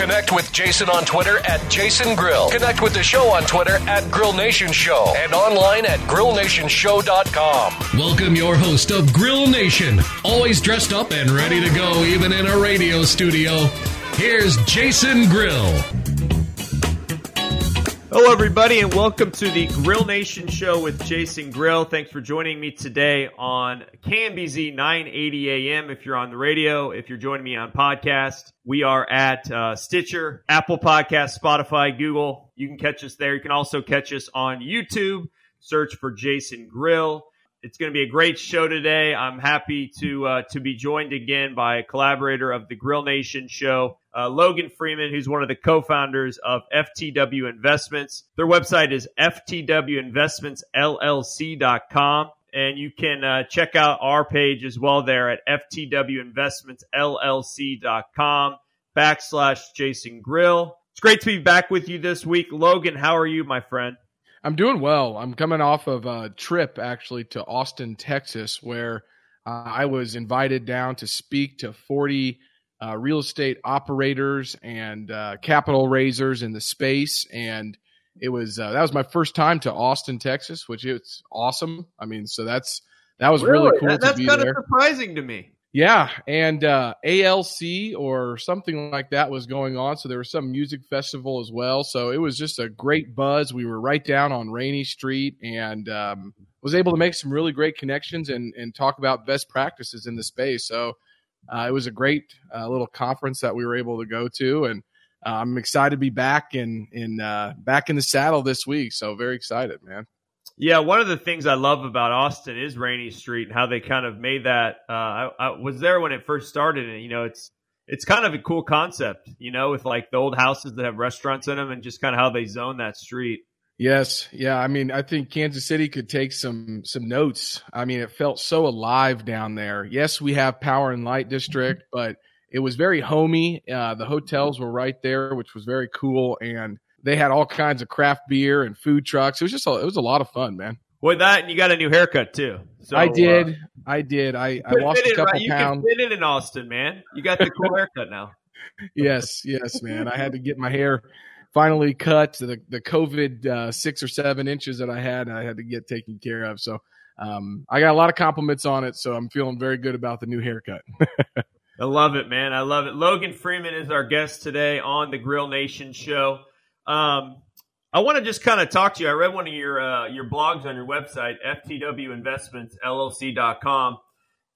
Connect with Jason on Twitter at Jason Grill. Connect with the show on Twitter at Grill Nation Show and online at grillnationshow.com. Welcome your host of Grill Nation, always dressed up and ready to go even in a radio studio. Here's Jason Grill. Hello, everybody, and welcome to the Grill Nation Show with Jason Grill. Thanks for joining me today on KMBZ 980 AM. If you're on the radio, if you're joining me on podcast, we are at uh, Stitcher, Apple Podcast, Spotify, Google. You can catch us there. You can also catch us on YouTube. Search for Jason Grill. It's going to be a great show today. I'm happy to uh, to be joined again by a collaborator of the Grill Nation show, uh, Logan Freeman, who's one of the co-founders of FTW Investments. Their website is ftwinvestmentsllc.com. And you can uh, check out our page as well there at ftwinvestmentsllc.com backslash Jason Grill. It's great to be back with you this week. Logan, how are you, my friend? I'm doing well. I'm coming off of a trip actually to Austin, Texas, where uh, I was invited down to speak to 40 uh, real estate operators and uh, capital raisers in the space. And it was uh, that was my first time to Austin, Texas, which it's awesome. I mean, so that's that was really, cool That- to that's be kind there. of surprising to me. Yeah, and uh, ALC or something like that was going on. So there was some music festival as well. So it was just a great buzz. We were right down on Rainey Street and um, was able to make some really great connections and, and talk about best practices in the space. So uh, it was a great uh, little conference that we were able to go to, and uh, I'm excited to be back in in uh, back in the saddle this week. So very excited, man. Yeah, one of the things I love about Austin is Rainey Street and how they kind of made that. Uh, I, I was there when it first started, and you know, it's it's kind of a cool concept, you know, with like the old houses that have restaurants in them, and just kind of how they zone that street. Yes, yeah. I mean, I think Kansas City could take some some notes. I mean, it felt so alive down there. Yes, we have Power and Light District, but it was very homey. Uh, the hotels were right there, which was very cool, and they had all kinds of craft beer and food trucks. It was just a, it was a lot of fun, man. With that, and you got a new haircut too. So I did, uh, I did. I, I lost a couple right- You pounds. can fit it in Austin, man. You got the cool haircut now. yes, yes, man. I had to get my hair finally cut. The the COVID uh, six or seven inches that I had, I had to get taken care of. So um, I got a lot of compliments on it. So I'm feeling very good about the new haircut. I love it, man. I love it. Logan Freeman is our guest today on the Grill Nation show. Um, I want to just kind of talk to you. I read one of your uh, your blogs on your website, ftwinvestmentsllc.com.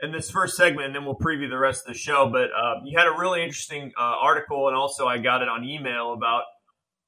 In this first segment, and then we'll preview the rest of the show. But uh, you had a really interesting uh, article, and also I got it on email about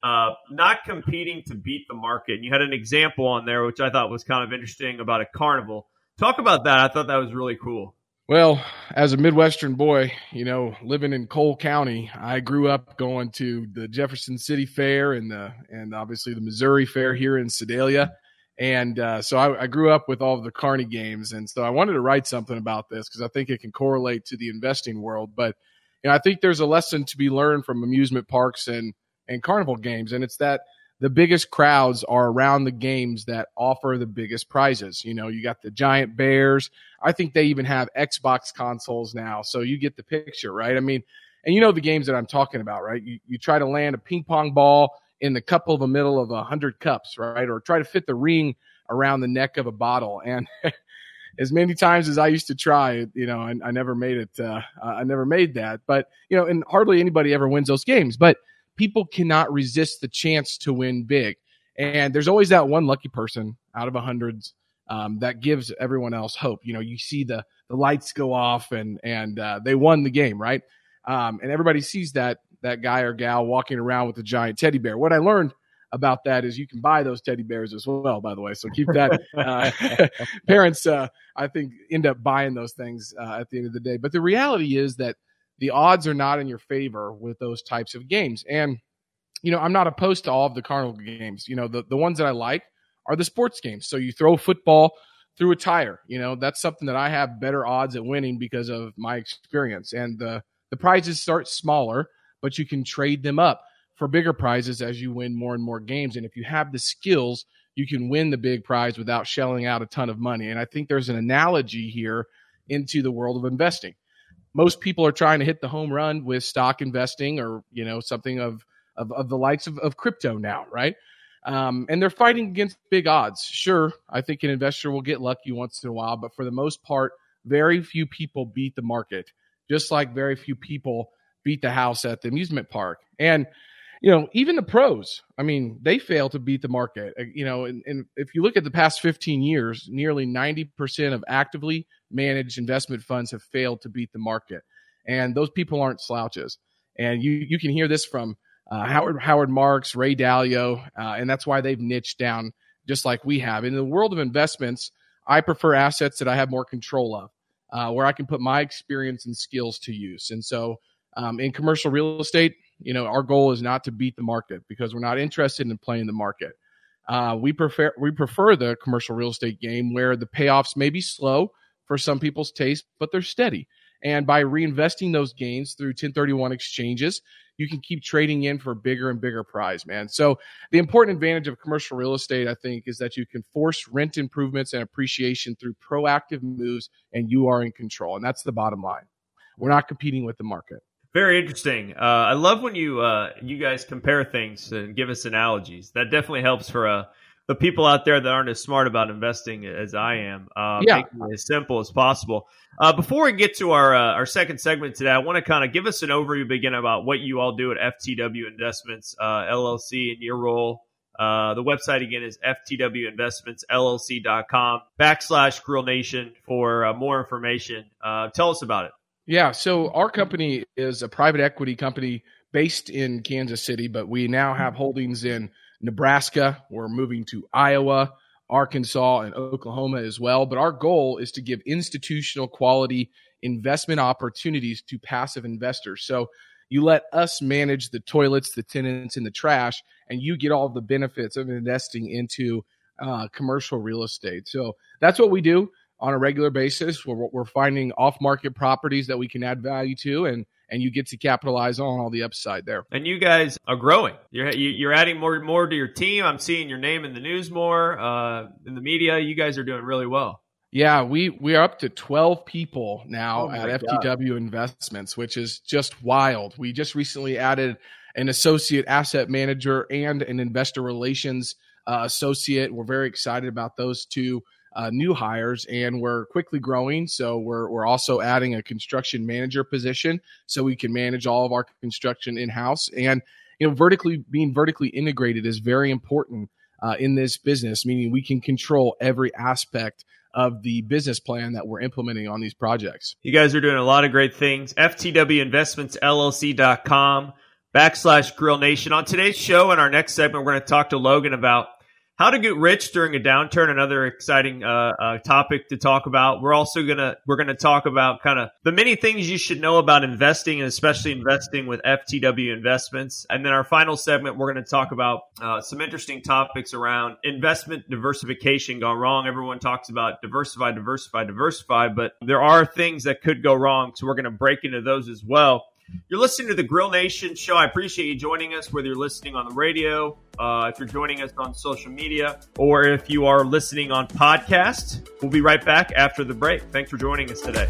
uh, not competing to beat the market. And you had an example on there, which I thought was kind of interesting about a carnival. Talk about that. I thought that was really cool. Well, as a Midwestern boy, you know, living in Cole County, I grew up going to the Jefferson City Fair and the and obviously the Missouri Fair here in Sedalia, and uh, so I, I grew up with all of the Carney games, and so I wanted to write something about this because I think it can correlate to the investing world. But you know, I think there's a lesson to be learned from amusement parks and and carnival games, and it's that the biggest crowds are around the games that offer the biggest prizes. You know, you got the giant bears. I think they even have Xbox consoles now. So you get the picture, right? I mean, and you know the games that I'm talking about, right? You, you try to land a ping pong ball in the cup of the middle of a hundred cups, right? Or try to fit the ring around the neck of a bottle. And as many times as I used to try, you know, I, I never made it. Uh, I never made that. But you know, and hardly anybody ever wins those games. But people cannot resist the chance to win big. And there's always that one lucky person out of a hundreds um, that gives everyone else hope. You know, you see the the lights go off and and uh, they won the game, right? Um, and everybody sees that that guy or gal walking around with a giant teddy bear. What I learned about that is you can buy those teddy bears as well, by the way. So keep that. Uh, parents, uh, I think, end up buying those things uh, at the end of the day. But the reality is that the odds are not in your favor with those types of games. And you know, I'm not opposed to all of the carnival games. You know, the, the ones that I like are the sports games. So you throw football through a tire, you know, that's something that I have better odds at winning because of my experience. And the, the prizes start smaller, but you can trade them up for bigger prizes as you win more and more games. And if you have the skills, you can win the big prize without shelling out a ton of money. And I think there's an analogy here into the world of investing. Most people are trying to hit the home run with stock investing or, you know, something of of, of the likes of, of crypto now, right? Um, and they're fighting against big odds. Sure, I think an investor will get lucky once in a while, but for the most part, very few people beat the market, just like very few people beat the house at the amusement park. And you know, even the pros, I mean, they fail to beat the market. Uh, you know, and, and if you look at the past 15 years, nearly 90% of actively managed investment funds have failed to beat the market. And those people aren't slouches. And you, you can hear this from uh, Howard Howard Marks, Ray Dalio, uh, and that's why they've niched down just like we have. In the world of investments, I prefer assets that I have more control of, uh, where I can put my experience and skills to use. And so, um, in commercial real estate, you know, our goal is not to beat the market because we're not interested in playing the market. Uh, we prefer we prefer the commercial real estate game where the payoffs may be slow for some people's taste, but they're steady. And by reinvesting those gains through 1031 exchanges, you can keep trading in for bigger and bigger prize, man. So the important advantage of commercial real estate, I think, is that you can force rent improvements and appreciation through proactive moves and you are in control. And that's the bottom line. We're not competing with the market. Very interesting. Uh, I love when you uh, you guys compare things and give us analogies. That definitely helps for uh, the people out there that aren't as smart about investing as I am. Uh, yeah. As simple as possible. Uh, before we get to our uh, our second segment today, I want to kind of give us an overview, begin about what you all do at FTW Investments LLC and your role. the website again is ftwinvestmentsllc.com backslash Grill Nation for more information. tell us about it. Yeah. So our company is a private equity company based in Kansas City, but we now have holdings in Nebraska. We're moving to Iowa, Arkansas, and Oklahoma as well. But our goal is to give institutional quality investment opportunities to passive investors. So you let us manage the toilets, the tenants, and the trash, and you get all the benefits of investing into uh, commercial real estate. So that's what we do on a regular basis. We're, we're finding off market properties that we can add value to and and you get to capitalize on all the upside there. And you guys are growing. You're you're adding more more to your team. I'm seeing your name in the news more uh, in the media. You guys are doing really well. Yeah, we we are up to 12 people now oh at FTW God. Investments, which is just wild. We just recently added an associate asset manager and an investor relations uh, associate. We're very excited about those two uh, new hires, and we're quickly growing. So we're we're also adding a construction manager position, so we can manage all of our construction in house. And you know, vertically being vertically integrated is very important uh, in this business, meaning we can control every aspect of the business plan that we're implementing on these projects. You guys are doing a lot of great things. FTWinvestmentsllc.com backslash Grill Nation. On today's show and our next segment, we're going to talk to Logan about how to get rich during a downturn another exciting uh, uh, topic to talk about. We're also gonna we're gonna talk about kind of the many things you should know about investing and especially investing with ftw investments. And then our final segment we're to talk about uh, some interesting topics around investment diversification gone wrong. Everyone talks about diversify diversify diversify but there are things that could go wrong so we're to break into those as well you're listening to the Grill Nation show. I appreciate you joining us, whether you're listening on the radio, uh, if you're joining us on social media, or if you are listening on podcast. We'll be right back after the break. Thanks for joining us today.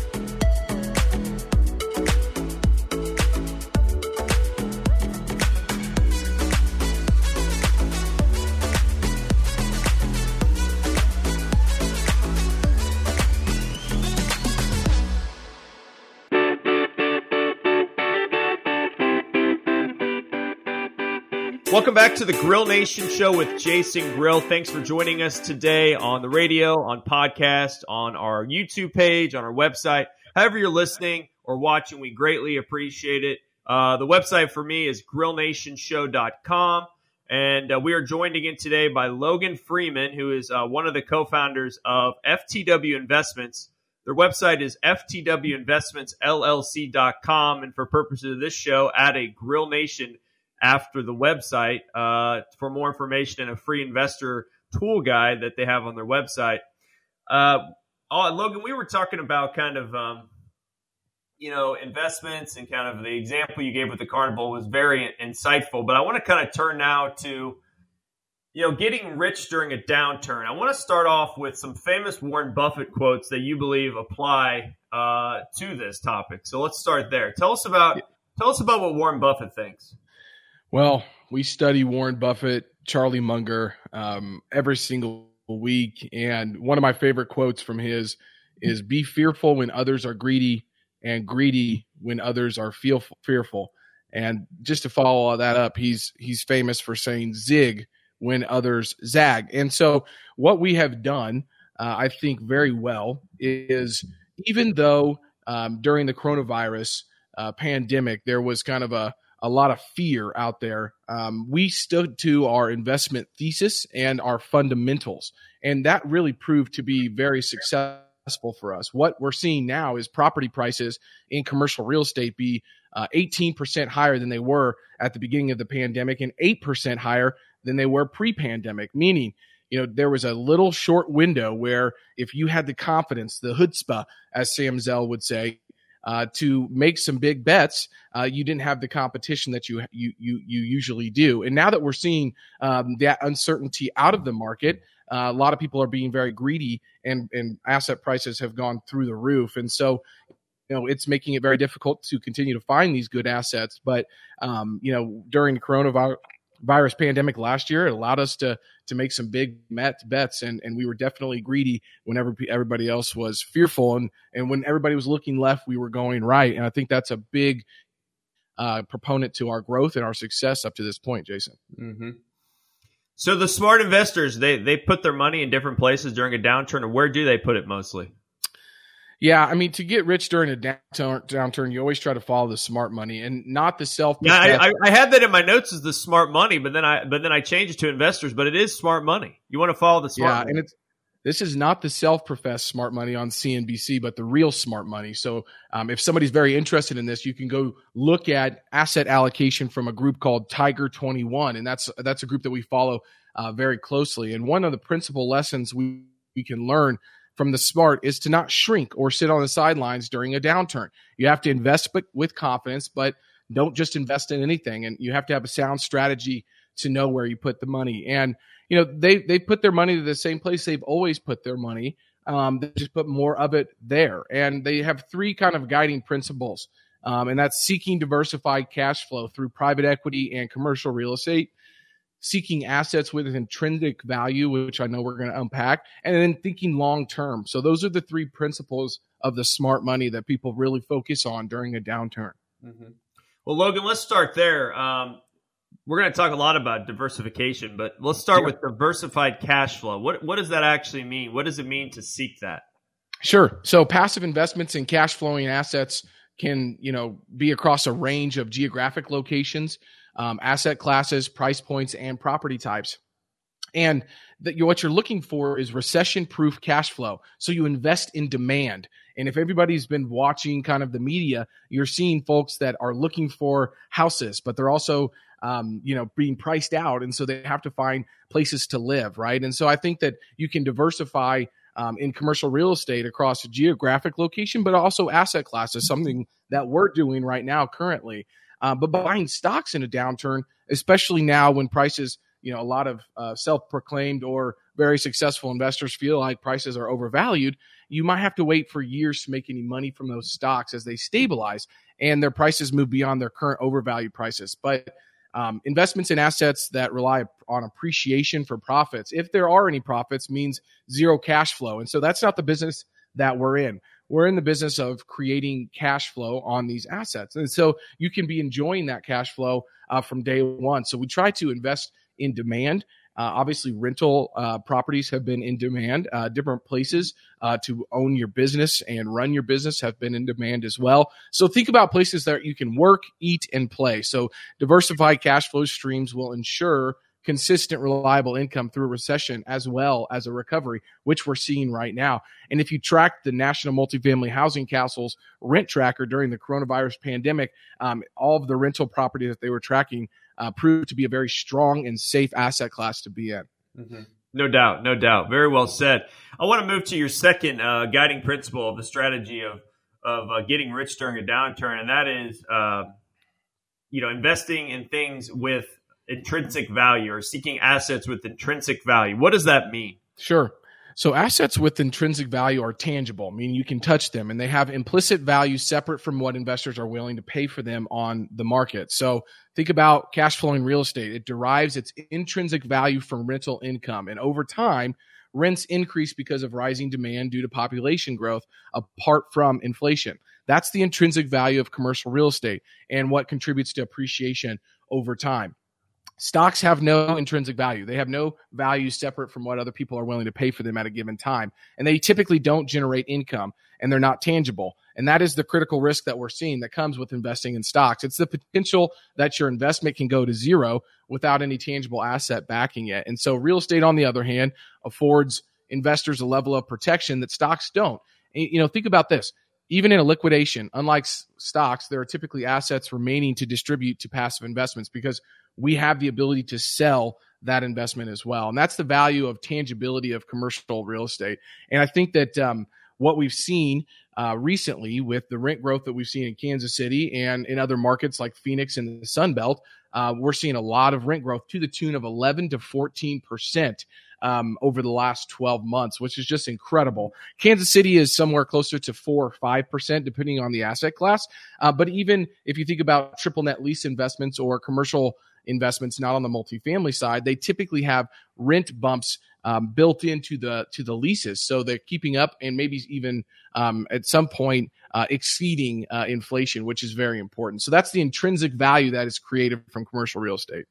Welcome back to the Grill Nation show with Jason Grill. Thanks for joining us today on the radio, on podcast, on our YouTube page, on our website. However you're listening or watching, we greatly appreciate it. Uh, the website for me is grillnationshow.com. And uh, we are joined again today by Logan Freeman, who is uh, one of the co-founders of FTW Investments. Their website is ftwinvestmentsllc.com. And for purposes of this show, add a Grill Nation after the website uh, for more information and a free investor tool guide that they have on their website. Uh, oh, Logan, we were talking about kind of um, you know investments and kind of the example you gave with the carnival was very insightful. But I want to kind of turn now to you know getting rich during a downturn. I want to start off with some famous Warren Buffett quotes that you believe apply uh, to this topic. So let's start there. Tell us about tell us about what Warren Buffett thinks. Well, we study Warren Buffett, Charlie Munger um, every single week, and one of my favorite quotes from his is "Be fearful when others are greedy, and greedy when others are feel fearful." And just to follow all that up, he's he's famous for saying "zig" when others zag. And so, what we have done, uh, I think, very well is even though um, during the coronavirus uh, pandemic there was kind of a a lot of fear out there. Um, we stood to our investment thesis and our fundamentals, and that really proved to be very successful for us. What we're seeing now is property prices in commercial real estate be uh, 18% higher than they were at the beginning of the pandemic and 8% higher than they were pre pandemic, meaning you know, there was a little short window where if you had the confidence, the chutzpah, as Sam Zell would say, uh, to make some big bets, uh, you didn't have the competition that you you you, you usually do. And now that we're seeing um, that uncertainty out of the market, uh, a lot of people are being very greedy, and and asset prices have gone through the roof. And so, you know, it's making it very difficult to continue to find these good assets. But um, you know, during the coronavirus virus pandemic last year. It allowed us to to make some big met bets, and and we were definitely greedy whenever everybody else was fearful, and and when everybody was looking left, we were going right. And I think that's a big uh, proponent to our growth and our success up to this point, Jason. Mm-hmm. So the smart investors they they put their money in different places during a downturn, where do they put it mostly? Yeah, I mean, to get rich during a downturn, downturn, you always try to follow the smart money and not the self. Yeah, I, I, I, had that in my notes as the smart money, but then I but then I changed it to investors. But it is smart money. You want to follow the smart. Yeah, money. and it's this is not the self-professed smart money on CNBC, but the real smart money. So, um, if somebody's very interested in this, you can go look at asset allocation from a group called Tiger Twenty One, and that's that's a group that we follow uh, very closely. And one of the principal lessons we we can learn from the smart is to not shrink or sit on the sidelines during a downturn. You have to invest but with confidence, but don't just invest in anything. And you have to have a sound strategy to know where you put the money. And you know they they put their money to the same place they've always put their money. Um, they just put more of it there, and they have three kind of guiding principles. Um, and that's seeking diversified cash flow through private equity and commercial real estate, seeking assets with intrinsic value, which I know we're going to unpack, and then thinking long term. So those are the three principles of the smart money that people really focus on during a downturn. Mm-hmm. Well, Logan, let's start there. Um, we're going to talk a lot about diversification, but let's start with diversified cash flow. What what does that actually mean? What does it mean to seek that? Sure. So passive investments in cash flowing assets can, you know, be across a range of geographic locations um, asset classes, price points, and property types. And that you, what you're looking for is recession proof cash flow. So you invest in demand. And if everybody's been watching kind of the media, you're seeing folks that are looking for houses, but they're also, um, you know, being priced out. And so they have to find places to live, right? And so I think that you can diversify um, in commercial real estate across geographic location, but also asset classes, something that we're doing right now currently. Uh, but buying stocks in a downturn, especially now when prices, you know, a lot of uh, self-proclaimed or very successful investors feel like prices are overvalued, you might have to wait for years to make any money from those stocks as they stabilize and their prices move beyond their current overvalued prices. But um, investments in assets that rely on appreciation for profits, if there are any profits, means zero cash flow. And so that's not the business that we're in we're in the business of creating cash flow on these assets. And so you can be enjoying that cash flow uh, from day one. So we try to invest in demand. Uh, obviously, rental uh, properties have been in demand. Uh, different places uh, to own your business and run your business have been in demand as well. So think about places that you can work, eat, and play. So diversified cash flow streams will ensure consistent, reliable income through a recession as well as a recovery, which we're seeing right now. And if you track the National Multifamily Housing Council's rent tracker during the coronavirus pandemic, um, all of the rental property that they were tracking uh, prove to be a very strong and safe asset class to be in. Mm-hmm. No doubt, no doubt. Very well said. I want to move to your second uh, guiding principle of the strategy of of uh, getting rich during a downturn, and that is, uh, you know, investing in things with intrinsic value or seeking assets with intrinsic value. What does that mean? Sure. So assets with intrinsic value are tangible, meaning you can touch them and they have implicit value separate from what investors are willing to pay for them on the market. So think about cash flowing real estate. It derives its intrinsic value from rental income. And over time, rents increase because of rising demand due to population growth apart from inflation. That's the intrinsic value of commercial real estate and what contributes to appreciation over time. Stocks have no intrinsic value. They have no value separate from what other people are willing to pay for them at a given time. And they typically don't generate income and they're not tangible. And that is the critical risk that we're seeing that comes with investing in stocks. It's the potential that your investment can go to zero without any tangible asset backing it. And so real estate, on the other hand, affords investors a level of protection that stocks don't. You know, think about this. Even in a liquidation, unlike stocks, there are typically assets remaining to distribute to passive investments because we have the ability to sell that investment as well. And that's the value of tangibility of commercial real estate. And I think that um, what we've seen uh, recently with the rent growth that we've seen in Kansas City and in other markets like Phoenix and the Sun Belt, uh, we're seeing a lot of rent growth to the tune of 11 to 14 percent um, over the last 12 months, which is just incredible. Kansas City is somewhere closer to four or five percent, depending on the asset class. Uh, but even if you think about triple net lease investments or commercial investments, not on the multifamily side, they typically have rent bumps um, built into the to the leases, so they're keeping up and maybe even um, at some point uh, exceeding uh, inflation, which is very important. So that's the intrinsic value that is created from commercial real estate.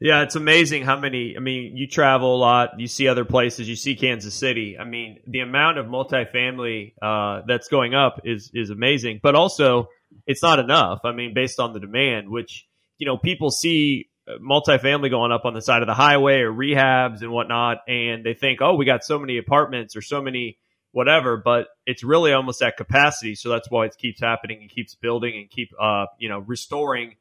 Yeah, it's amazing how many. I mean, you travel a lot, you see other places, you see Kansas City. I mean, the amount of multifamily uh, that's going up is is amazing, but also it's not enough. I mean, based on the demand, which you know, people see uh, multifamily going up on the side of the highway or rehabs and whatnot, and they think, oh, we got so many apartments or so many whatever, but it's really almost at capacity. So that's why it keeps happening and keeps building and keep, uh, you know, restoring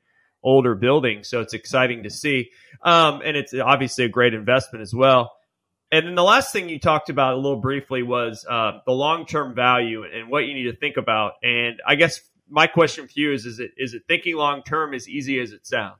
older buildings. So it's exciting to see. Um, and it's obviously a great investment as well. And then the last thing you talked about a little briefly was uh, the long term value and what you need to think about. And I guess my question for you is: Is it is it thinking long term as easy as it sounds?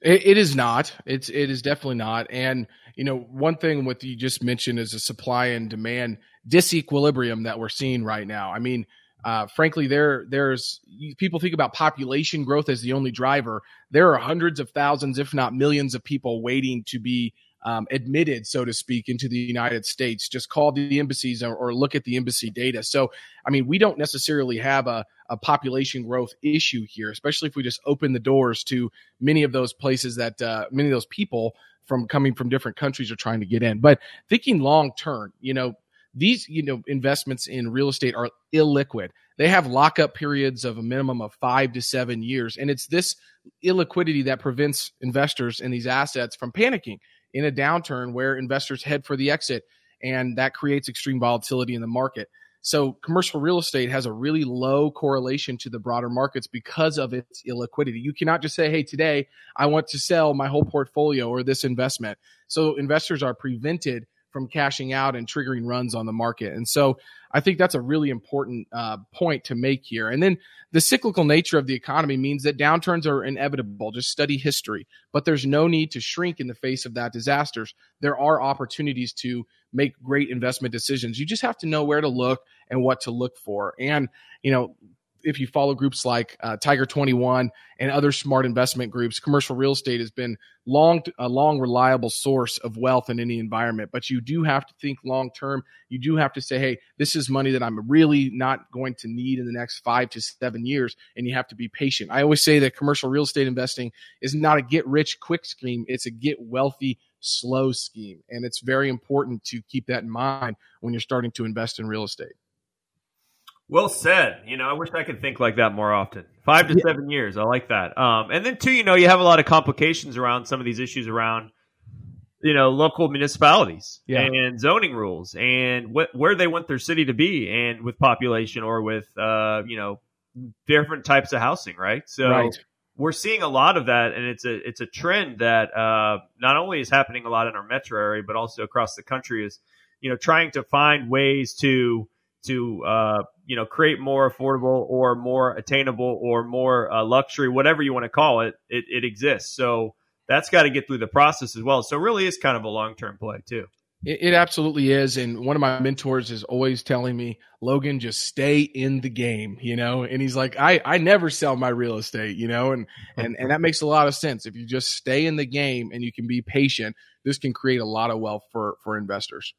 It, it is not. It's it is definitely not. And you know, one thing what you just mentioned is a supply and demand disequilibrium that we're seeing right now. I mean, uh, frankly, there there's people think about population growth as the only driver. There are hundreds of thousands, if not millions, of people waiting to be um, admitted, so to speak, into the United States. Just call the embassies or, or, look at the embassy data. So, I mean, we don't necessarily have a, a population growth issue here, especially if we just open the doors to many of those places that uh, many of those people from coming from different countries are trying to get in. But thinking long term, you know, these you know investments in real estate are illiquid. They have lockup periods of a minimum of five to seven years, and it's this illiquidity that prevents investors in these assets from panicking in a downturn where investors head for the exit and that creates extreme volatility in the market. So commercial real estate has a really low correlation to the broader markets because of its illiquidity. You cannot just say, Hey, today I want to sell my whole portfolio or this investment. So investors are prevented from cashing out and triggering runs on the market. And so I think that's a really important uh, point to make here. And then the cyclical nature of the economy means that downturns are inevitable. Just study history. But there's no need to shrink in the face of that disasters. There are opportunities to make great investment decisions. You just have to know where to look and what to look for. And, you know, if you follow groups like uh, Tiger 21 and other smart investment groups, commercial real estate has been long, a long, reliable source of wealth in any environment. But you do have to think long term. You do have to say, hey, this is money that I'm really not going to need in the next five to seven years. And you have to be patient. I always say that commercial real estate investing is not a get rich quick scheme, it's a get wealthy slow scheme. And it's very important to keep that in mind when you're starting to invest in real estate. Well said. You know, I wish I could think like that more often. Five to yeah. seven years. I like that. Um, and then two, you know, you have a lot of complications around some of these issues around, you know, local municipalities yeah. and zoning rules and what, where they want their city to be and with population or with, uh, you know, different types of housing, right? So right. we're seeing a lot of that, and it's a it's a trend that uh, not only is happening a lot in our metro area, but also across the country. Is you know trying to find ways to to uh, you know create more affordable or more attainable or more uh, luxury, whatever you want to call it, it, it exists. So that's got to get through the process as well. So really is kind of a long term play too. It, it, absolutely is. And one of my mentors is always telling me, Logan, just stay in the game, you know? And he's like, I, I never sell my real estate, you know? And, and, and that makes a lot of sense. If you just stay in the game and you can be patient, this can create a lot of wealth for, for investors.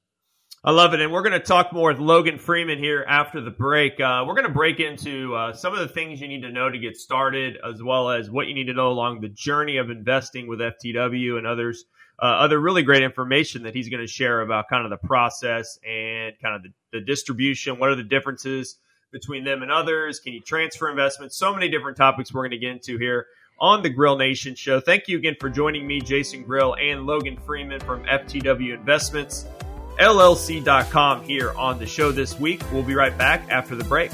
I love it. And we're going to talk more with Logan Freeman here after the break. Uh, we're going to break into uh, some of the things you need to know to get started, as well as what you need to know along the journey of investing with FTW and others. Uh, other really great information that he's going to share about kind of the process and kind of the, the distribution. What are the differences between them and others? Can you transfer investments? So many different topics we're going to get into here on the Grill Nation show. Thank you again for joining me, Jason Grill, and Logan Freeman from FTW Investments. LLC.com here on the show this week. We'll be right back after the break.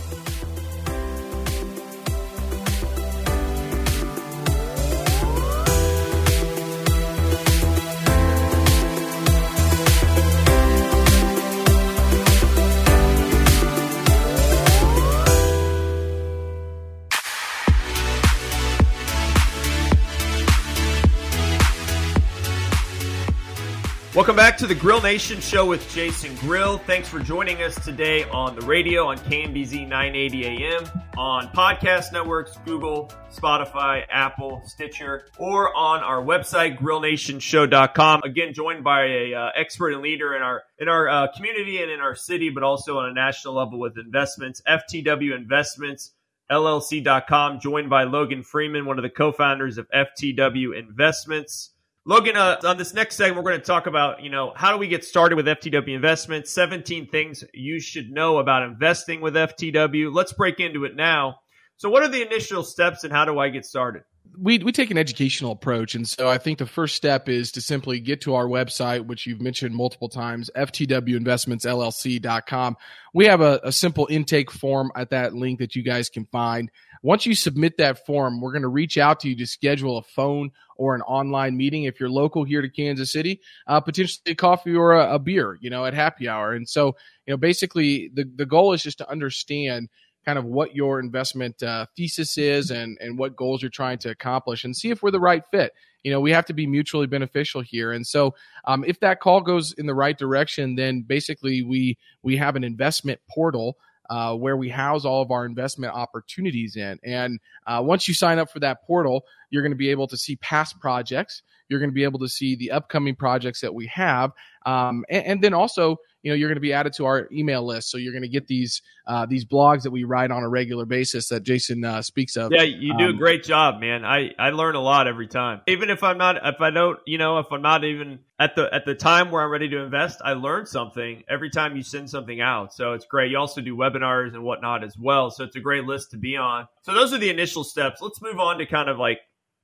Welcome back to the Grill Nation show with Jason Grill. Thanks for joining us today on the radio on KMBZ 980 AM, on podcast networks, Google, Spotify, Apple, Stitcher, or on our website, grillnationshow.com. Again, joined by a uh, expert and leader in our in our uh, community and in our city, but also on a national level with investments, FTW Investments. LLC.com, joined by Logan Freeman, one of the co-founders of FTW Investments. Logan, uh, on this next segment, we're going to talk about, you know, how do we get started with FTW investments? 17 things you should know about investing with FTW. Let's break into it now. So, what are the initial steps and how do I get started? we we take an educational approach, and so I think the first step is to simply get to our website, which you've mentioned multiple times, ftwinvestmentsllc.com. We have a, a simple intake form at that link that you guys can find. Once you submit that form, we're going to reach out to you to schedule a phone or an online meeting. If you're local here to Kansas City, uh, potentially a coffee or a, a beer, you know, at happy hour. And so, you know, basically the, the goal is just to understand kind of what your investment uh, thesis is and, and what goals you're trying to accomplish and see if we're the right fit. You know, we have to be mutually beneficial here. And so um, if that call goes in the right direction, then basically we, we have an investment portal uh, where we house all of our investment opportunities in. And uh, once you sign up for that portal, you're going to be able to see past projects. You're going to be able to see the upcoming projects that we have, um, and, and, then also you know you're going to be added to our email list. So you're going to get these uh, these blogs that we write on a regular basis that jason uh, speaks of. Yeah you do um, a great job man. I i learn a lot every time. Even if i'm not if i don't you know if i'm not even at the at the time where i'm ready to invest i learn something every time you send something out. So it's great. You also do webinars and whatnot as well. So it's a great list to be on. So those are the initial steps. Let's move on to kind of like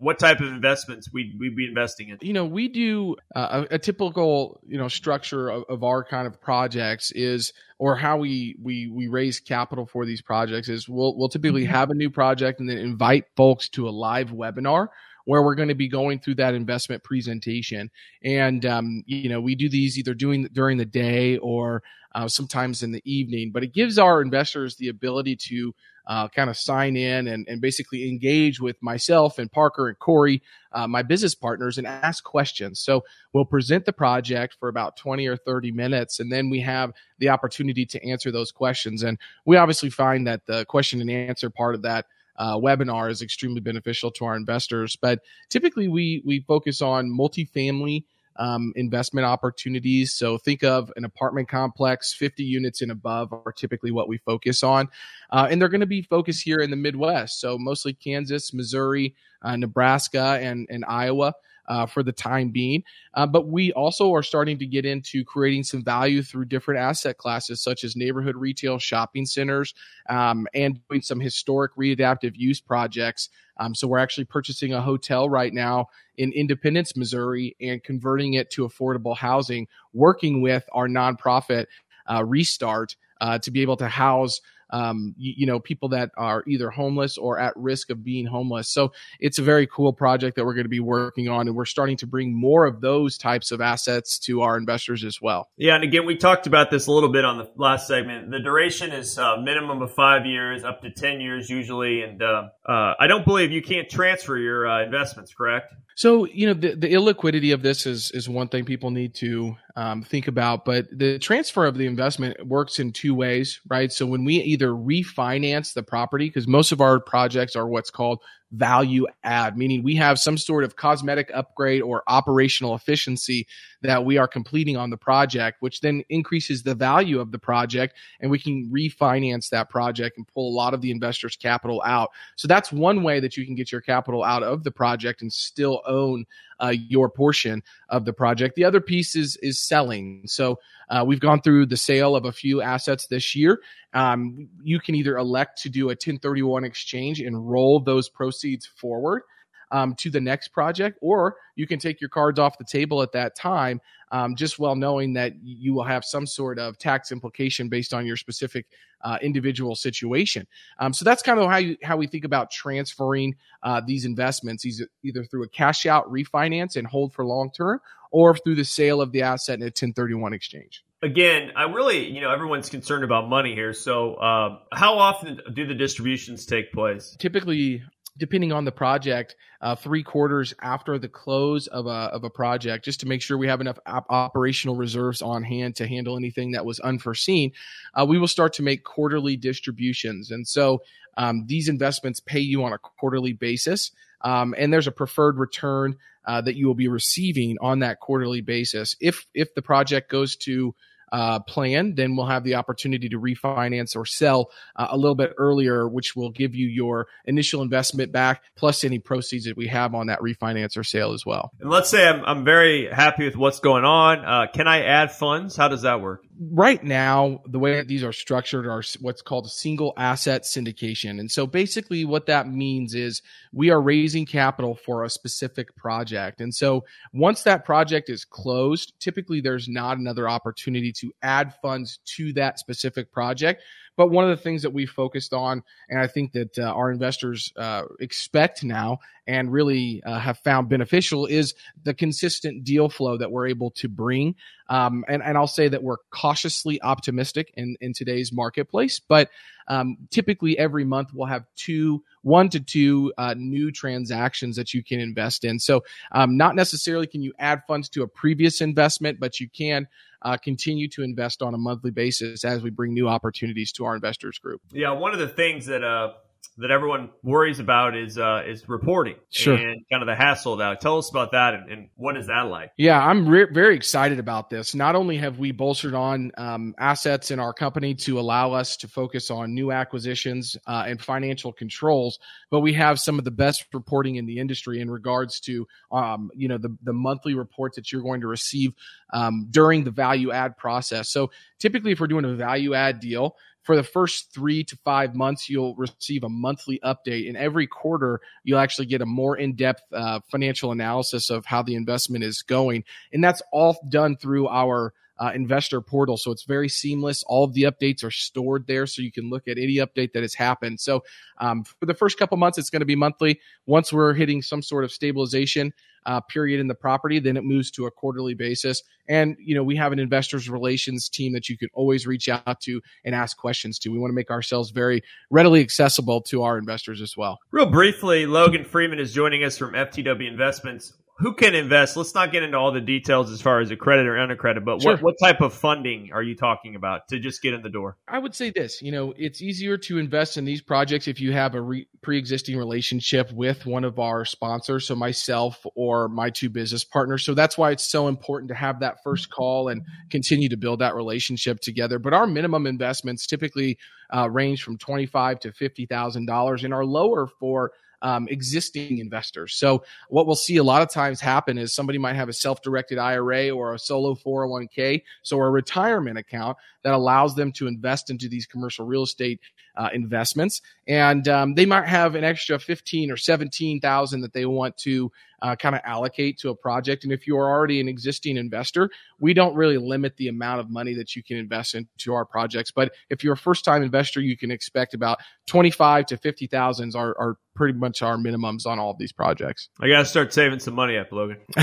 what type of investments we'd, we'd be investing in? You know, we do uh, a, a, typical, you know, structure of, of, our kind of projects is, or how we, we, we raise capital for these projects is we'll, we'll typically mm-hmm. have a new project and then invite folks to a live webinar where we're going to be going through that investment presentation. And, um, you know, we do these either doing during the day or uh, sometimes in the evening, but it gives our investors the ability to uh, kind of sign in and, and basically engage with myself and Parker and Corey, uh, my business partners, and ask questions. So we'll present the project for about 20 or 30 minutes, and then we have the opportunity to answer those questions. And we obviously find that the question and answer part of that uh, webinar is extremely beneficial to our investors. But typically, we we focus on multifamily um, investment opportunities. So think of an apartment complex, 50 units and above are typically what we focus on. Uh, and they're going to be focused here in the Midwest. So mostly Kansas, Missouri, uh, Nebraska, and, and Iowa. Uh, for the time being. Uh, but we also are starting to get into creating some value through different asset classes, such as neighborhood retail shopping centers um, and doing some historic readaptive use projects um, so we're actually purchasing a hotel right now in Independence, Missouri, and converting it to affordable housing, working with our nonprofit uh, Restart uh, to be able to house um, you, you, know, people that are either homeless or at risk of being homeless. So it's a very cool project that we're going to be working on, and we're starting to bring more of those types of assets to our investors as well. Yeah, and again, we talked about this a little bit on the last segment. The duration is uh, minimum of five years, up to ten years usually, and uh, uh, I don't believe you can't transfer your uh, investments. Correct? So you know the, the illiquidity of this is is one thing people need to um, think about, but the transfer of the investment works in two ways, right? So when we either refinance the property, because most of our projects are what's called value add, meaning we have some sort of cosmetic upgrade or operational efficiency that we are completing on the project, which then increases the value of the project and we can refinance that project and pull a lot of the investors' capital out. So that's one way that you can get your capital out of the project and still own uh, your portion of the project. The other piece is is selling. So uh, we've gone through the sale of a few assets this year. Um, you can either elect to do a 1031 exchange and roll those proceeds forward um, to the next project, or you can take your cards off the table at that time, um, just well knowing that you will have some sort of tax implication based on your specific uh, individual situation. Um, so that's kind of how you, how we think about transferring uh, these investments, either, either through a cash out refinance and hold for long term, or through the sale of the asset in a 1031 exchange again, I really, you know, everyone's concerned about money here. So, uh, how often do the distributions take place? Typically, depending on the project, uh, three quarters after the close of a, of a project, just to make sure we have enough op- operational reserves on hand to handle anything that was unforeseen, uh, we will start to make quarterly distributions. And so um, these investments pay you on a quarterly basis. Um, and there's a preferred return uh, that you will be receiving on that quarterly basis. If if the project goes to uh, plan, then we'll have the opportunity to refinance or sell uh, a little bit earlier, which will give you your initial investment back plus any proceeds that we have on that refinance or sale as well. And let's say I'm, I'm very happy with what's going on. Uh, can I add funds? How does that work? right now, the way that these are structured are what's called a single asset syndication. And so basically what that means is we are raising capital for a specific project. And so once that project is closed, typically there's not another opportunity to add funds to that specific project. But one of the things that we focused on, and I think that uh, our investors uh, expect now and really uh, have found beneficial, is the consistent deal flow that we're able to bring. Um, and, and I'll say that we're cautiously optimistic in, in today's marketplace, but um, typically every month we'll have two, one to two uh, new transactions that you can invest in. So, um, not necessarily can you add funds to a previous investment, but you can uh, continue to invest on a monthly basis as we bring new opportunities to our investors group. Yeah, one of the things that uh, that everyone worries about is uh, is reporting sure. and kind of the hassle that. Tell us about that and, and what is that like? Yeah, I'm re- very excited about this. Not only have we bolstered on um, assets in our company to allow us to focus on new acquisitions uh, and financial controls, but we have some of the best reporting in the industry in regards to um, you know the the monthly reports that you're going to receive um, during the value add process. So typically, if we're doing a value add deal, for the first three to five months, you'll receive a monthly update. And every quarter, you'll actually get a more in depth uh, financial analysis of how the investment is going. And that's all done through our uh, investor portal. So it's very seamless. All of the updates are stored there so you can look at any update that has happened. So um, for the first couple months, it's going to be monthly. Once we're hitting some sort of stabilization, uh, period in the property, then it moves to a quarterly basis. And, you know, we have an investors relations team that you can always reach out to and ask questions to. We want to make ourselves very readily accessible to our investors as well. Real briefly, Logan Freeman is joining us from FTW Investments who can invest? Let's not get into all the details as far as accredited or unaccredited, but sure. what, what type of funding are you talking about to just get in the door? I would say this, you know, it's easier to invest in these projects if you have a re- pre-existing relationship with one of our sponsors, so myself or my two business partners. So that's why it's so important to have that first call and continue to build that relationship together. But our minimum investments typically uh, range from twenty-five to fifty thousand dollars, and are lower for um, existing investors. So what we'll see a lot of times happen is somebody might have a self-directed IRA or a solo 401k, so a retirement account that allows them to invest into these commercial real estate uh, investments, and um, they might have an extra fifteen or seventeen thousand that they want to uh, kind of allocate to a project. And if you are already an existing investor, we don't really limit the amount of money that you can invest into our projects. But if you're a first time investor, you can expect about 25 to 50,000 are, are pretty much our minimums on all of these projects. I got to start saving some money up, Logan.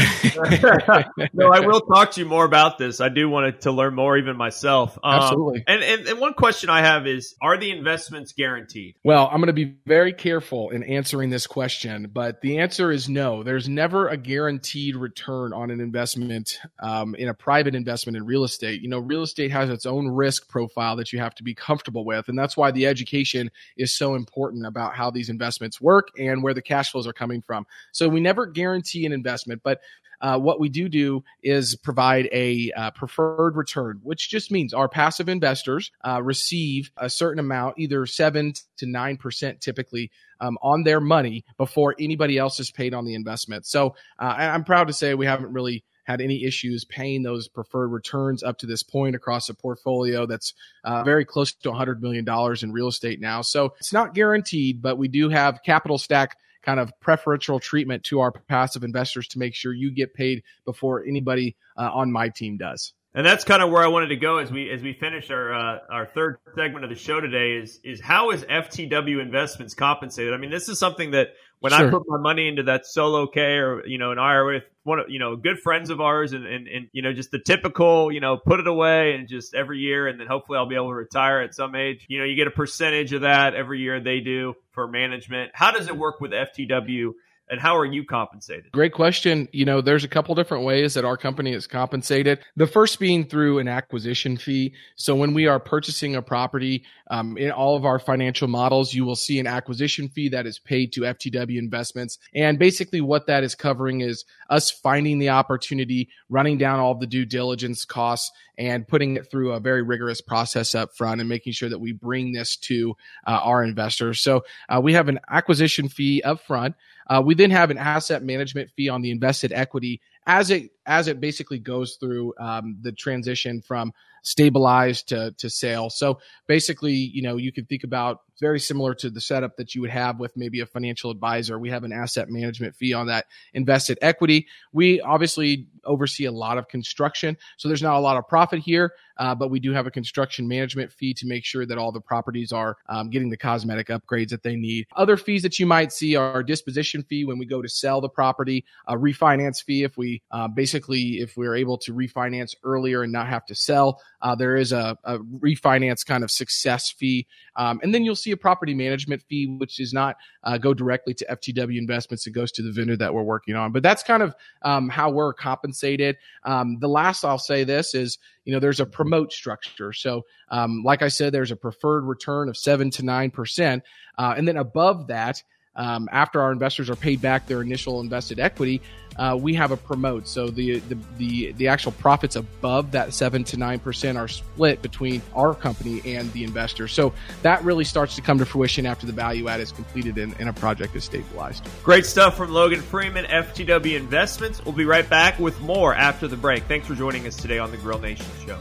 no, I will talk to you more about this. I do want to, to learn more even myself. Um, Absolutely. And, and, and one question I have is, are the investments guaranteed? Well, I'm going to be very careful in answering this question, but the answer is no. There's never a guaranteed return on an investment um, in a private investment in real estate. You know, real estate has its own risk profile that you have to be comfortable with. And that's why the education is so important about how these investments work and where the cash flows are coming from. So we never guarantee an investment, but uh, what we do do is provide a uh, preferred return, which just means our passive investors uh, receive a certain amount, either seven to nine percent typically, um, on their money before anybody else is paid on the investment. So uh, I'm proud to say we haven't really had any issues paying those preferred returns up to this point across a portfolio that's uh, very close to $100 million in real estate now. So it's not guaranteed, but we do have capital stack kind of preferential treatment to our passive investors to make sure you get paid before anybody uh, on my team does. And that's kind of where I wanted to go as we as we finish our uh, our third segment of the show today is is how is FTW Investments compensated? I mean, this is something that when sure. I put my money into that solo K or you know an IRA with one of you know good friends of ours and, and and you know just the typical you know put it away and just every year and then hopefully I'll be able to retire at some age. You know, you get a percentage of that every year they do for management. How does it work with FTW? And how are you compensated? Great question. You know, there's a couple different ways that our company is compensated. The first being through an acquisition fee. So when we are purchasing a property, um, in all of our financial models, you will see an acquisition fee that is paid to FTW investments. And basically what that is covering is us finding the opportunity, running down all the due diligence costs and putting it through a very rigorous process up front and making sure that we bring this to uh, our investors. So uh, we have an acquisition fee up front. Uh, we then have an asset management fee on the invested equity as it as it basically goes through um, the transition from stabilized to to sale. So basically, you know, you can think about very similar to the setup that you would have with maybe a financial advisor. We have an asset management fee on that invested equity. We obviously oversee a lot of construction, so there's not a lot of profit here, uh, but we do have a construction management fee to make sure that all the properties are um, getting the cosmetic upgrades that they need. Other fees that you might see are disposition fee when we go to sell the property, a refinance fee if we uh, basically if we're able to refinance earlier and not have to sell. Uh, there is a, a, refinance kind of success fee, um, and then you'll see a property management fee, which does not uh, go directly to FTW investments. It goes to the vendor that we're working on. But that's kind of um, how we're compensated. Um, the last I'll say this is, you know, there's a promote structure. So, um, like I said, there's a preferred return of seven to nine percent, uh, and then above that um, after our investors are paid back their initial invested equity, uh, we have a promote. So the, the the the actual profits above that seven to nine percent are split between our company and the investor. So that really starts to come to fruition after the value add is completed and, and a project is stabilized. Great stuff from Logan Freeman, FTW Investments. We'll be right back with more after the break. Thanks for joining us today on the Grill Nation Show.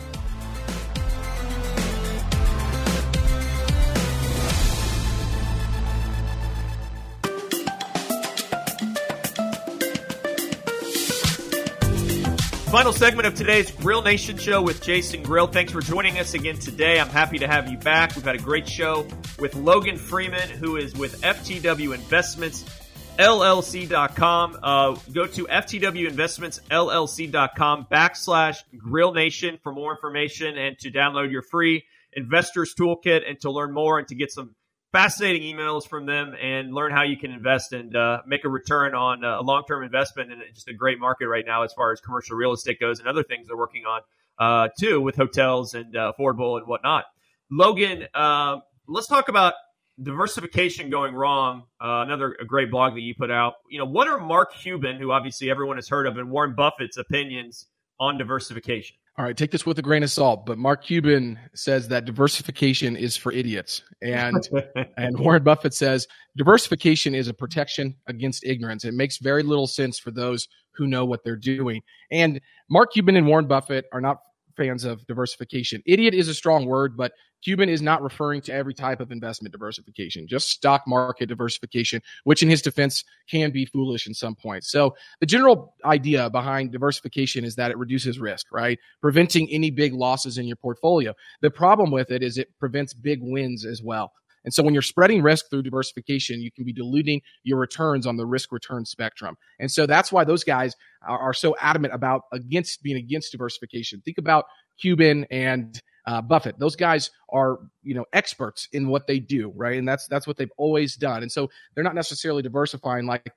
Final segment of today's Grill Nation show with Jason Grill. Thanks for joining us again today. I'm happy to have you back. We've had a great show with Logan Freeman, who is with FTW Investments. LLC.com. Uh, go to FTWinvestmentsLLC.com backslash Grill Nation for more information and to download your free investors toolkit and to learn more and to get some fascinating emails from them and learn how you can invest and uh, make a return on uh, a long term investment in just a great market right now as far as commercial real estate goes and other things they're working on uh, too with hotels and uh, affordable and whatnot. Logan, uh, let's talk about diversification going wrong. Uh, another great blog that you put out. You know, what are Mark Cuban, who obviously everyone has heard of, and Warren Buffett's opinions on diversification? All right, take this with a grain of salt, but Mark Cuban says that diversification is for idiots. And and Warren Buffett says diversification is a protection against ignorance. It makes very little sense for those who know what they're doing. And Mark Cuban and Warren Buffett are not fans of diversification. Idiot is a strong word, but Cuban is not referring to every type of investment diversification, just stock market diversification, which in his defense can be foolish in some points. So the general idea behind diversification is that it reduces risk, right? Preventing any big losses in your portfolio. The problem with it is it prevents big wins as well. And so when you're spreading risk through diversification, you can be diluting your returns on the risk return spectrum. And so that's why those guys are, so adamant about against being against diversification. Think about Cuban and uh, Buffett. Those guys are, you know, experts in what they do, right? And that's that's what they've always done. And so they're not necessarily diversifying like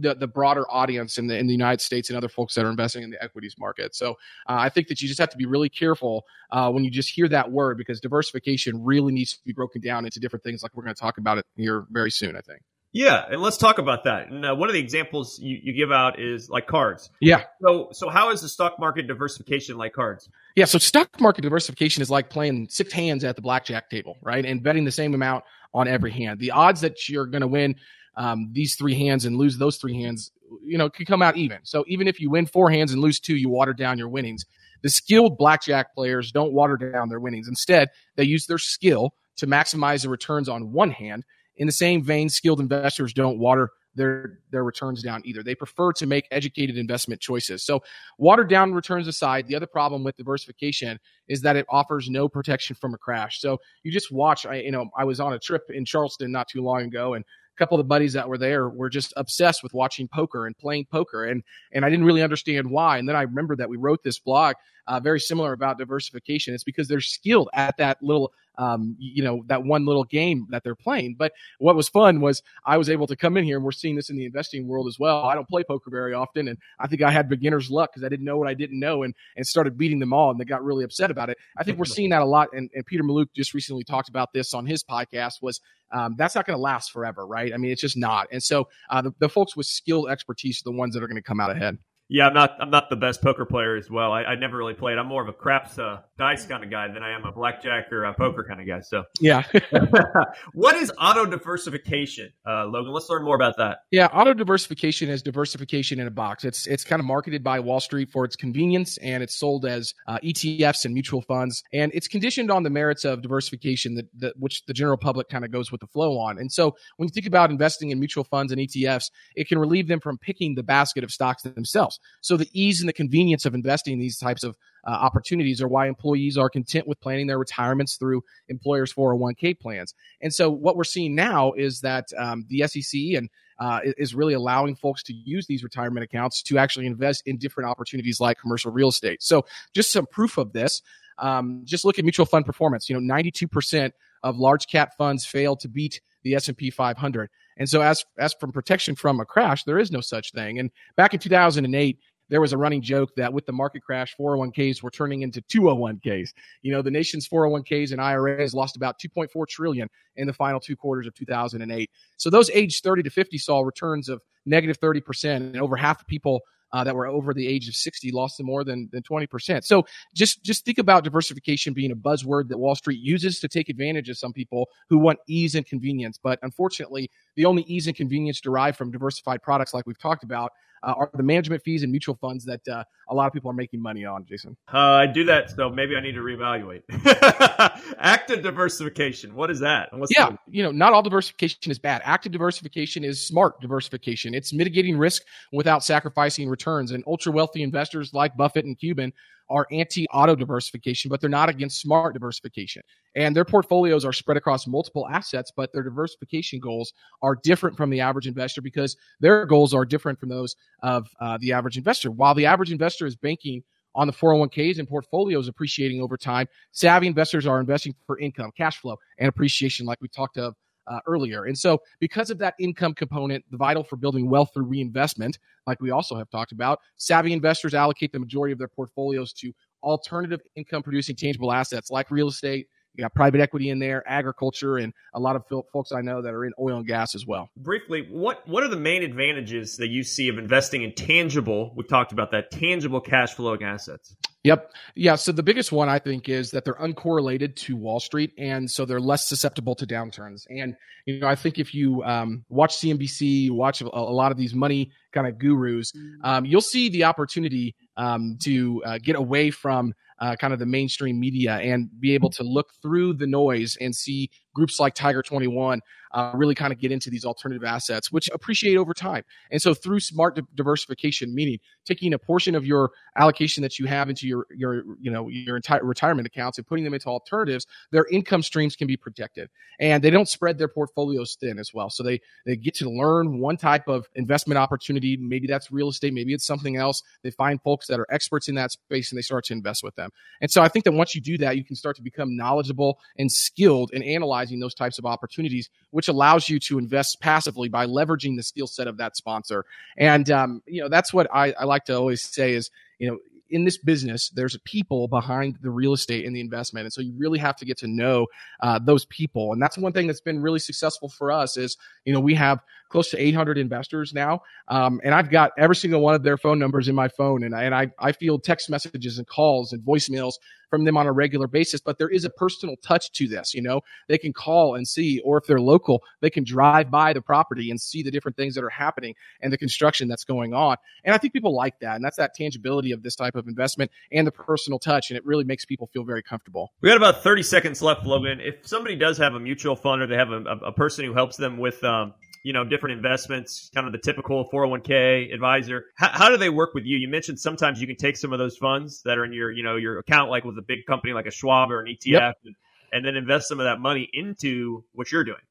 the, the broader audience in the in the United States and other folks that are investing in the equities market. So uh, I think that you just have to be really careful uh, when you just hear that word because diversification really needs to be broken down into different things, like we're going to talk about it here very soon. I think. Yeah, and let's talk about that. And uh, one of the examples you, you give out is like cards. Yeah. So, so how is the stock market diversification like cards? Yeah, so stock market diversification is like playing six hands at the blackjack table, right? And betting the same amount on every hand. The odds that you're going to win um, these three hands and lose those three hands, you know, could come out even. So even if you win four hands and lose two, you water down your winnings. The skilled blackjack players don't water down their winnings. Instead, they use their skill to maximize the returns on one hand in the same vein, skilled investors don't water their their returns down either. They prefer to make educated investment choices. So, watered down returns aside, the other problem with diversification is that it offers no protection from a crash. So, you just watch. I you know I was on a trip in Charleston not too long ago, and a couple of the buddies that were there were just obsessed with watching poker and playing poker, and and I didn't really understand why. And then I remember that we wrote this blog uh, very similar about diversification. It's because they're skilled at that little um, you know, that one little game that they're playing. But what was fun was I was able to come in here and we're seeing this in the investing world as well. I don't play poker very often. And I think I had beginner's luck because I didn't know what I didn't know and, and started beating them all and they got really upset about it. I think we're seeing that a lot. And, and Peter Mallouk just recently talked about this on his podcast was um, that's not going to last forever, right? I mean, it's just not. And so uh, the, the folks with skilled expertise are the ones that are going to come out ahead. Yeah, I'm not. I'm not the best poker player as well. I, I never really played. I'm more of a craps uh, dice kind of guy than I am a blackjack or a poker kind of guy. So yeah. what is auto diversification, uh, Logan? Let's learn more about that. Yeah, auto diversification is diversification in a box. It's it's kind of marketed by Wall Street for its convenience, and it's sold as uh, ETFs and mutual funds, and it's conditioned on the merits of diversification that, that which the general public kind of goes with the flow on. And so when you think about investing in mutual funds and ETFs, it can relieve them from picking the basket of stocks themselves. So the ease and the convenience of investing in these types of uh, opportunities are why employees are content with planning their retirements through employers' 401k plans. And so what we're seeing now is that um, the SEC and uh, is really allowing folks to use these retirement accounts to actually invest in different opportunities like commercial real estate. So just some proof of this. Um, just look at mutual fund performance. You know, 92% of large cap funds fail to beat the S&P 500. And so as as from protection from a crash, there is no such thing. And back in 2008, there was a running joke that with the market crash, 401ks were turning into 201ks. You know, the nation's 401ks and IRAs lost about 2.4 trillion in the final two quarters of 2008. So those aged 30 to 50 saw returns of negative 30%, and over half the people uh, that were over the age of 60 lost more than, than 20%. So just, just think about diversification being a buzzword that Wall Street uses to take advantage of some people who want ease and convenience. But unfortunately, the only ease and convenience derived from diversified products like we've talked about uh, are the management fees and mutual funds that uh, a lot of people are making money on, Jason? Uh, I do that, so maybe I need to reevaluate. Active diversification, what is that? What's yeah, the- you know, not all diversification is bad. Active diversification is smart diversification. It's mitigating risk without sacrificing returns. And ultra wealthy investors like Buffett and Cuban are anti auto diversification, but they're not against smart diversification. And their portfolios are spread across multiple assets, but their diversification goals are different from the average investor because their goals are different from those of uh, the average investor. While the average investor is banking on the 401ks and portfolios appreciating over time, savvy investors are investing for income, cash flow, and appreciation, like we talked of uh, earlier. And so, because of that income component, vital for building wealth through reinvestment, like we also have talked about, savvy investors allocate the majority of their portfolios to alternative income producing tangible assets like real estate. You got private equity in there, agriculture, and a lot of folks I know that are in oil and gas as well. Briefly, what what are the main advantages that you see of investing in tangible? We've talked about that tangible cash flowing assets. Yep. Yeah. So the biggest one I think is that they're uncorrelated to Wall Street, and so they're less susceptible to downturns. And you know, I think if you um, watch CNBC, watch a, a, lot of these money kind of gurus, um, you'll see the opportunity um, to uh, get away from uh, kind of the mainstream media and be able to look through the noise and see groups like Tiger 21 uh, really kind of get into these alternative assets, which appreciate over time. And so through smart di- diversification, meaning taking a portion of your allocation that you have into your your you know your entire retirement accounts and putting them into alternatives, their income streams can be protected, and they don't spread their portfolios thin as well. So they they get to learn one type of investment opportunity. Maybe that's real estate, maybe it's something else. They find folks that are experts in that space and they start to invest with them. And so I think that once you do that, you can start to become knowledgeable and skilled in analyzing those types of opportunities, which allows you to invest passively by leveraging the skill set of that sponsor. And um, you know that's what I, I like to always say is you know in this business, there's people behind the real estate and the investment, and so you really have to get to know uh, those people. And that's one thing that's been really successful for us is you know we have close to 800 investors now, um, and I've got every single one of their phone numbers in my phone, and I, and I I field text messages and calls and voicemails from them on a regular basis. But there is a personal touch to this. You know, they can call and see, or if they're local, they can drive by the property and see the different things that are happening and the construction that's going on. And I think people like that, and that's that tangibility of this type of investment and the personal touch, and it really makes people feel very comfortable. We got about 30 seconds left, Logan. If somebody does have a mutual fund or they have a, a person who helps them with, um, you know, different investments, kind of the typical 401k advisor, how, how do they work with you? You mentioned sometimes you can take some of those funds that are in your, you know, your account, like with a big company like a Schwab or an ETF, Yep. and, and then invest some of that money into what you're doing.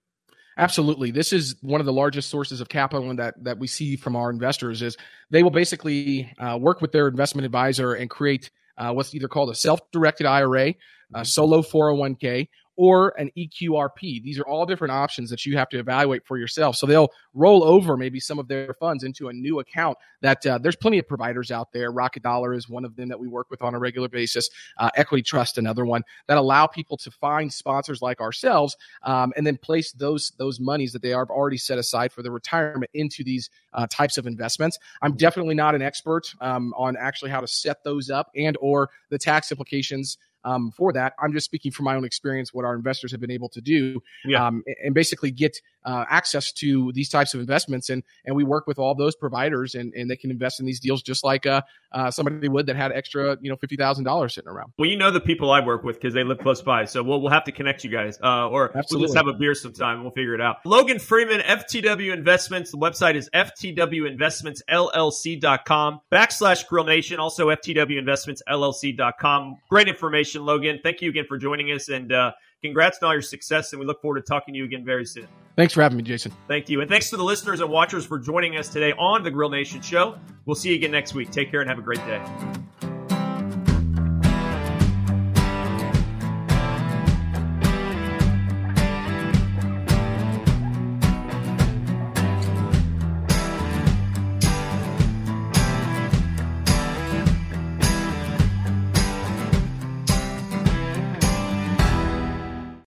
Absolutely. This is one of the largest sources of capital and that, that we see from our investors is they will basically uh, work with their investment advisor and create uh, what's either called a self-directed IRA, a solo 401k, or an EQRP. These are all different options that you have to evaluate for yourself. So they'll roll over maybe some of their funds into a new account that uh, there's plenty of providers out there. Rocket Dollar is one of them that we work with on a regular basis. Uh, Equity Trust, another one that allow people to find sponsors like ourselves um, and then place those those monies that they are already set aside for their retirement into these uh, types of investments. I'm definitely not an expert um, on actually how to set those up and or the tax implications um, for that. I'm just speaking from my own experience, what our investors have been able to do, Yeah. um, and basically get uh, access to these types of investments. And and we work with all those providers, and, and they can invest in these deals just like uh, uh, somebody would that had extra, you know, fifty thousand dollars sitting around. Well, you know the people I work with because they live close by, so we'll we'll have to connect you guys, uh, or we'll just have a beer sometime. and We'll figure it out. Logan Freeman, FTW Investments. The website is ftwinvestmentsllc.com backslash Grill Nation. Also ftwinvestmentsllc.com. Great information, Logan. Thank you again for joining us, and uh, congrats on all your success. And we look forward to talking to you again very soon. Thanks for having me, Jason. Thank you, and thanks to the listeners and watchers for joining us today on the Grill Nation Show. We'll see you again next week. Take care and have a great day.